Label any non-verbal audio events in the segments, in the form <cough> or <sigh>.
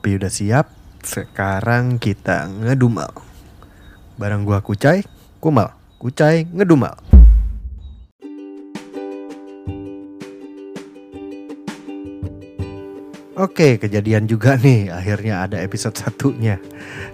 Kopi udah siap, sekarang kita ngedumel. Barang gua kucai, kumal, kucai, ngedumel. Oke, kejadian juga nih. Akhirnya ada episode satunya.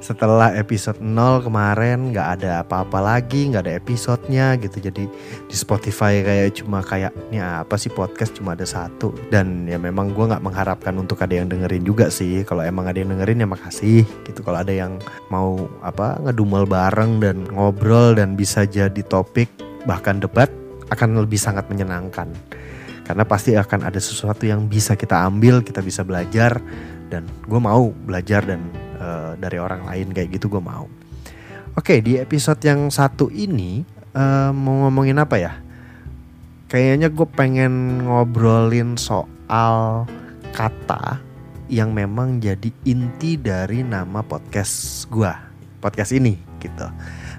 Setelah episode 0 kemarin nggak ada apa-apa lagi, nggak ada episodenya gitu. Jadi di Spotify kayak cuma kayak ini apa sih podcast cuma ada satu. Dan ya memang gue nggak mengharapkan untuk ada yang dengerin juga sih. Kalau emang ada yang dengerin ya makasih gitu. Kalau ada yang mau apa ngedumel bareng dan ngobrol dan bisa jadi topik bahkan debat akan lebih sangat menyenangkan karena pasti akan ada sesuatu yang bisa kita ambil kita bisa belajar dan gue mau belajar dan uh, dari orang lain kayak gitu gue mau. Oke di episode yang satu ini uh, mau ngomongin apa ya? Kayaknya gue pengen ngobrolin soal kata yang memang jadi inti dari nama podcast gue podcast ini gitu.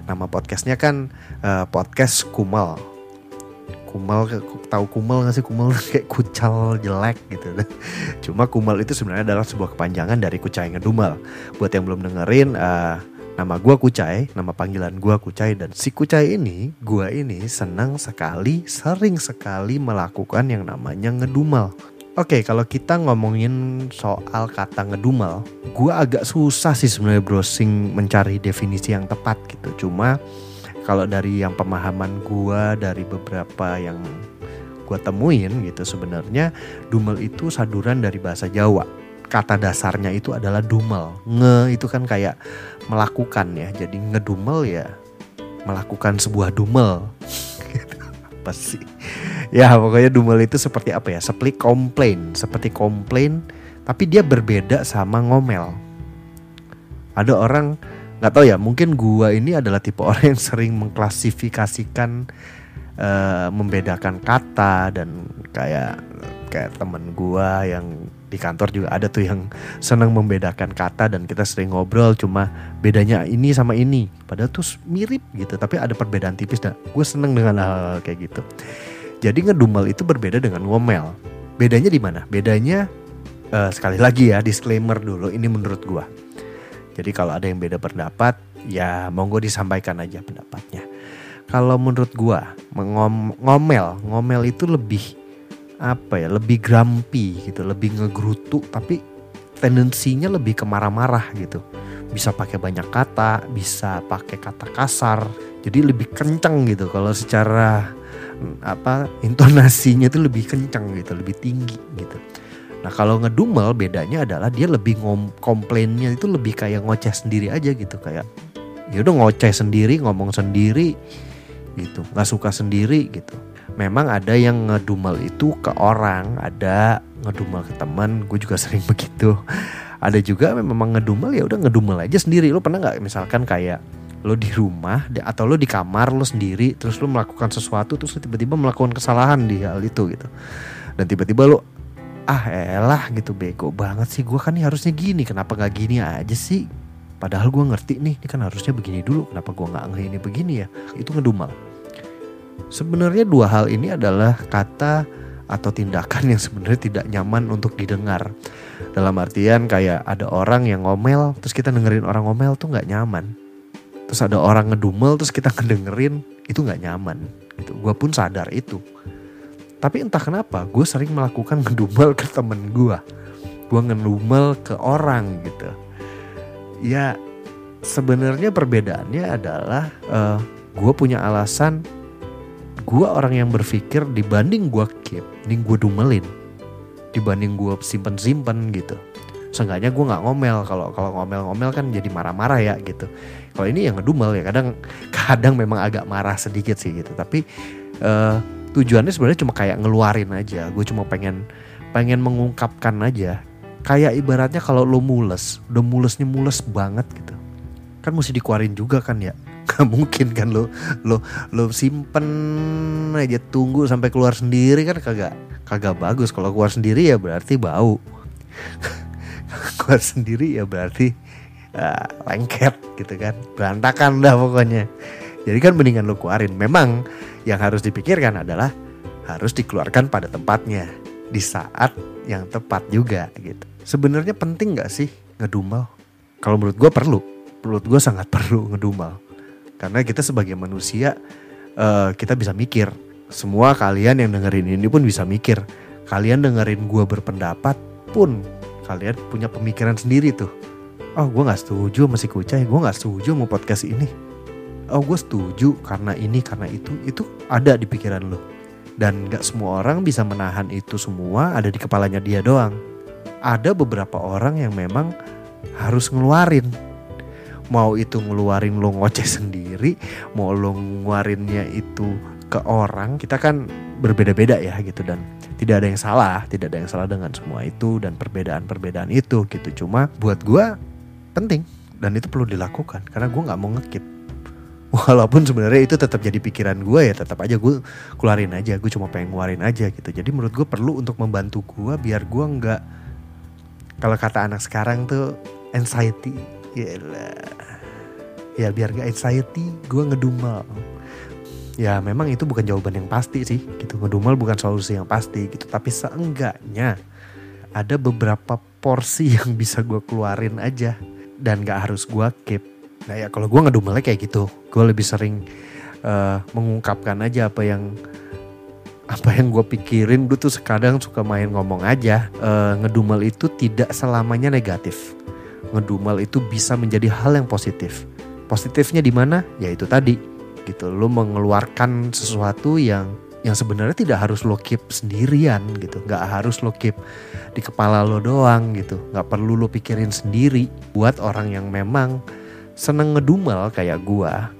Nama podcastnya kan uh, podcast Kumal kumal tahu kumal nggak sih? Kumal <laughs> kayak kucal jelek gitu. <laughs> Cuma kumal itu sebenarnya adalah sebuah kepanjangan dari kucai ngedumal. Buat yang belum dengerin uh, nama gua kucai nama panggilan gua kucai dan si kucai ini gua ini senang sekali sering sekali melakukan yang namanya ngedumal. Oke, okay, kalau kita ngomongin soal kata ngedumal, gua agak susah sih sebenarnya browsing mencari definisi yang tepat gitu. Cuma kalau dari yang pemahaman gua dari beberapa yang gua temuin gitu sebenarnya dumel itu saduran dari bahasa Jawa. Kata dasarnya itu adalah dumel. Nge itu kan kayak melakukan ya. Jadi ngedumel ya melakukan sebuah dumel. <laughs> Gitu. apa sih? Ya pokoknya dumel itu seperti apa ya? Seperti komplain seperti komplain tapi dia berbeda sama ngomel. Ada orang nggak tahu ya mungkin gua ini adalah tipe orang yang sering mengklasifikasikan uh, membedakan kata dan kayak kayak temen gua yang di kantor juga ada tuh yang senang membedakan kata dan kita sering ngobrol cuma bedanya ini sama ini. Padahal tuh mirip gitu tapi ada perbedaan tipis dan gue seneng dengan hal, hal kayak gitu. Jadi ngedumel itu berbeda dengan ngomel. Bedanya di mana? Bedanya uh, sekali lagi ya disclaimer dulu ini menurut gua jadi kalau ada yang beda pendapat, ya monggo disampaikan aja pendapatnya. Kalau menurut gua, ngom ngomel, ngomel itu lebih apa ya, lebih grumpy gitu, lebih ngegrutu tapi tendensinya lebih ke marah-marah gitu. Bisa pakai banyak kata, bisa pakai kata kasar. Jadi lebih kencang gitu kalau secara apa intonasinya itu lebih kencang gitu, lebih tinggi gitu. Nah kalau ngedumel bedanya adalah dia lebih ngom komplainnya itu lebih kayak ngoceh sendiri aja gitu kayak ya udah ngoceh sendiri ngomong sendiri gitu nggak suka sendiri gitu. Memang ada yang ngedumel itu ke orang, ada ngedumel ke teman, gue juga <laughs> sering begitu. Ada juga memang ngedumel ya udah ngedumel aja sendiri. Lo pernah nggak misalkan kayak lo di rumah atau lo di kamar lo sendiri terus lo melakukan sesuatu terus tiba-tiba melakukan kesalahan di hal itu gitu dan tiba-tiba lo ah elah gitu bego banget sih. Gue kan nih harusnya gini kenapa nggak gini aja sih? Padahal gue ngerti nih ini kan harusnya begini dulu. Kenapa gue nggak ini begini ya? Itu ngedumel. Sebenarnya dua hal ini adalah kata atau tindakan yang sebenarnya tidak nyaman untuk didengar. Dalam artian kayak ada orang yang ngomel terus kita dengerin orang ngomel tuh nggak nyaman. Terus ada orang ngedumel terus kita ngedengerin itu nggak nyaman. Gitu. Gue pun sadar itu tapi entah kenapa gue sering melakukan ngedumel ke temen gue. Gue ngedumel ke orang gitu. Ya sebenarnya perbedaannya adalah uh, eh, gue punya alasan gue orang yang berpikir dibanding gue keep, mending gue dumelin dibanding gue simpen-simpen gitu. Seenggaknya gue nggak ngomel kalau kalau ngomel-ngomel kan jadi marah-marah ya gitu. Kalau ini yang ngedumel ya kadang <laughs> kadang memang agak marah sedikit sih gitu. Tapi uh, tujuannya sebenarnya cuma kayak ngeluarin aja. Gue cuma pengen pengen mengungkapkan aja. Kayak ibaratnya kalau lo mules udah mulesnya mules banget gitu. Kan mesti dikeluarin juga kan ya? <laughs> Gak mungkin kan lo lo lo simpen aja tunggu sampai keluar sendiri kan kagak kagak bagus. Kalau keluar sendiri ya berarti bau. <laughs> Keluar sendiri ya berarti uh, lengket gitu kan. Berantakan dah pokoknya jadi kan mendingan lo keluarin memang yang harus dipikirkan adalah harus dikeluarkan pada tempatnya di saat yang tepat juga gitu. Sebenarnya penting nggak sih ngedumel? Kalau menurut gue perlu, menurut gue sangat <laughs> perlu ngedumel. Karena kita sebagai manusia uh, kita bisa mikir. Semua kalian yang dengerin ini pun bisa mikir. Kalian dengerin gue berpendapat pun kalian punya pemikiran sendiri tuh. Oh gue gak setuju masih kucai, gue gak setuju mau podcast ini. Oh gue setuju karena ini karena itu, itu ada di pikiran lo. Dan gak semua orang bisa menahan itu semua ada di kepalanya dia doang. Ada beberapa orang yang memang harus ngeluarin. Mau itu ngeluarin lo ngoceh sendiri, mau lo ngeluarinnya itu ke orang, kita kan berbeda-beda ya gitu dan tidak ada yang salah, tidak ada yang salah dengan semua itu dan perbedaan-perbedaan itu gitu. Cuma buat gue penting dan itu perlu dilakukan karena gue nggak mau ngekip. Walaupun sebenarnya itu tetap jadi pikiran gue ya tetap aja gue keluarin aja gue cuma pengen ngeluarin aja gitu. Jadi menurut gue perlu untuk membantu gue biar gue nggak kalau kata anak sekarang tuh anxiety. Yalah. ya biar gak anxiety gue ngedumel. Ya memang itu bukan jawaban yang pasti sih gitu. Ngedumel bukan solusi yang pasti gitu. Tapi seenggaknya ada beberapa porsi <laughs> yang bisa gue keluarin aja. Dan gak harus gue keep nah ya kalau gue ngedumelnya kayak gitu gue lebih sering uh, mengungkapkan aja apa yang apa yang gue pikirin. Gue tuh sekadang suka main ngomong aja uh, ngedumel itu tidak selamanya negatif. Ngedumel itu bisa menjadi hal yang positif. Positifnya di mana? Ya itu tadi gitu. Lo mengeluarkan sesuatu yang yang sebenarnya tidak harus lo keep sendirian gitu. Nggak harus lo keep di kepala lo doang gitu. Nggak perlu lo pikirin sendiri. Buat orang yang memang seneng ngedumel kayak gua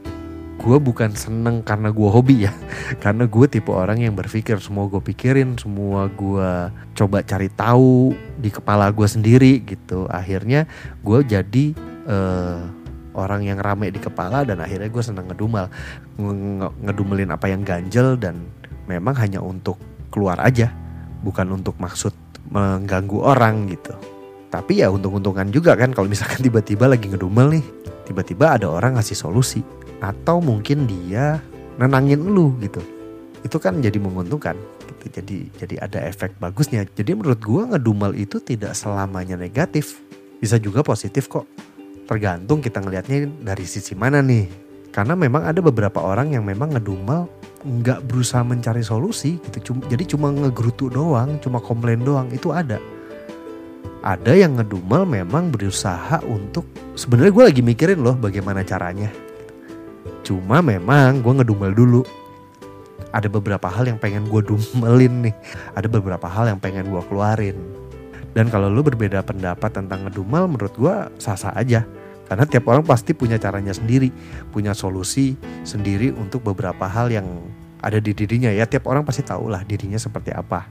gue bukan seneng karena gue hobi ya. <laughs> Karena gue tipe orang yang berpikir semua gue pikirin semua gue coba cari tahu di kepala gue sendiri gitu. Akhirnya gue jadi uh, orang yang rame di kepala dan akhirnya gue seneng ngedumel ngedumelin apa yang ganjel dan memang hanya untuk keluar aja bukan untuk maksud mengganggu orang gitu. Tapi ya untung-untungan juga kan kalau misalkan tiba-tiba lagi ngedumel nih tiba-tiba ada orang ngasih solusi. Atau mungkin dia nenangin lu gitu. Itu kan jadi menguntungkan. Gitu jadi jadi ada efek bagusnya. Jadi menurut gue ngedumel itu tidak selamanya negatif. Bisa juga positif kok. Tergantung kita ngelihatnya dari sisi mana nih. Karena memang ada beberapa orang yang memang ngedumel nggak berusaha mencari solusi gitu. Cuma, jadi cuma ngegerutu doang, cuma komplain doang. Itu ada. Ada yang ngedumel memang berusaha untuk sebenarnya gue lagi mikirin loh bagaimana caranya. Cuma memang gue ngedumel dulu. Ada beberapa hal yang pengen gue dumelin nih. Ada beberapa hal yang pengen gue keluarin. Dan kalau lu berbeda pendapat tentang ngedumel menurut gue sah-sah aja karena tiap orang pasti punya caranya sendiri, punya solusi sendiri untuk beberapa hal yang ada di dirinya ya. Tiap orang pasti tahu lah dirinya seperti apa.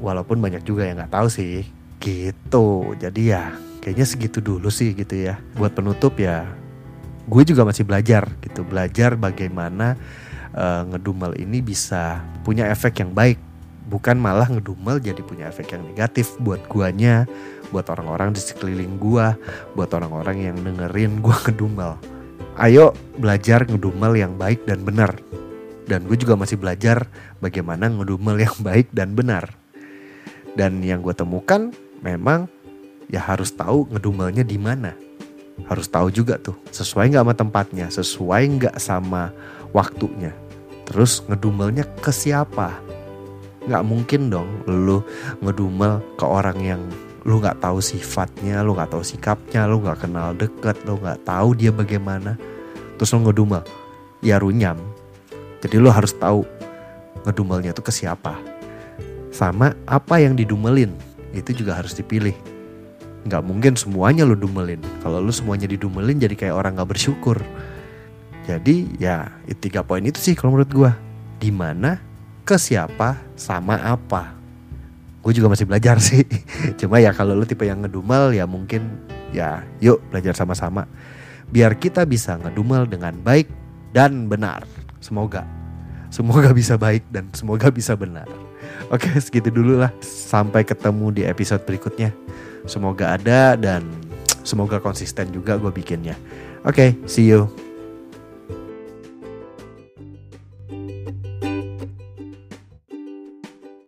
Walaupun banyak juga yang nggak tahu sih. Gitu. Jadi ya kayaknya segitu dulu sih gitu ya. Buat penutup ya, gue juga masih belajar gitu. Belajar bagaimana uh, ngedumel ini bisa punya efek yang baik bukan malah ngedumel jadi punya efek yang negatif buat guanya, buat orang-orang di sekeliling gua, buat orang-orang yang dengerin gua <laughs> ngedumel. Ayo belajar ngedumel yang baik dan benar. Dan gue juga masih belajar bagaimana ngedumel yang baik dan benar. Dan yang gue temukan memang ya harus tahu ngedumelnya di mana. Harus tahu juga tuh sesuai nggak sama tempatnya, sesuai nggak sama waktunya. Terus ngedumelnya ke siapa? nggak mungkin dong lu ngedumel ke orang yang lu nggak tahu sifatnya, lu nggak tahu sikapnya, lu nggak kenal deket, lu nggak tahu dia bagaimana, terus lu ngedumel, ya runyam. Jadi lu harus tahu ngedumelnya tuh ke siapa, sama apa yang didumelin itu juga harus dipilih. Nggak mungkin semuanya lu dumelin. Kalau lu semuanya didumelin jadi kayak orang nggak bersyukur. Jadi ya tiga poin itu sih kalau menurut gua. Di mana ke siapa sama apa gue juga masih belajar <laughs> sih cuma ya kalau lu tipe yang ngedumel ya mungkin ya yuk belajar sama-sama biar kita bisa ngedumel dengan baik dan benar semoga semoga bisa baik dan semoga bisa benar oke segitu dulu lah. Sampai ketemu di episode berikutnya. Semoga ada dan <tsk> semoga konsisten juga gue bikinnya. Oke see you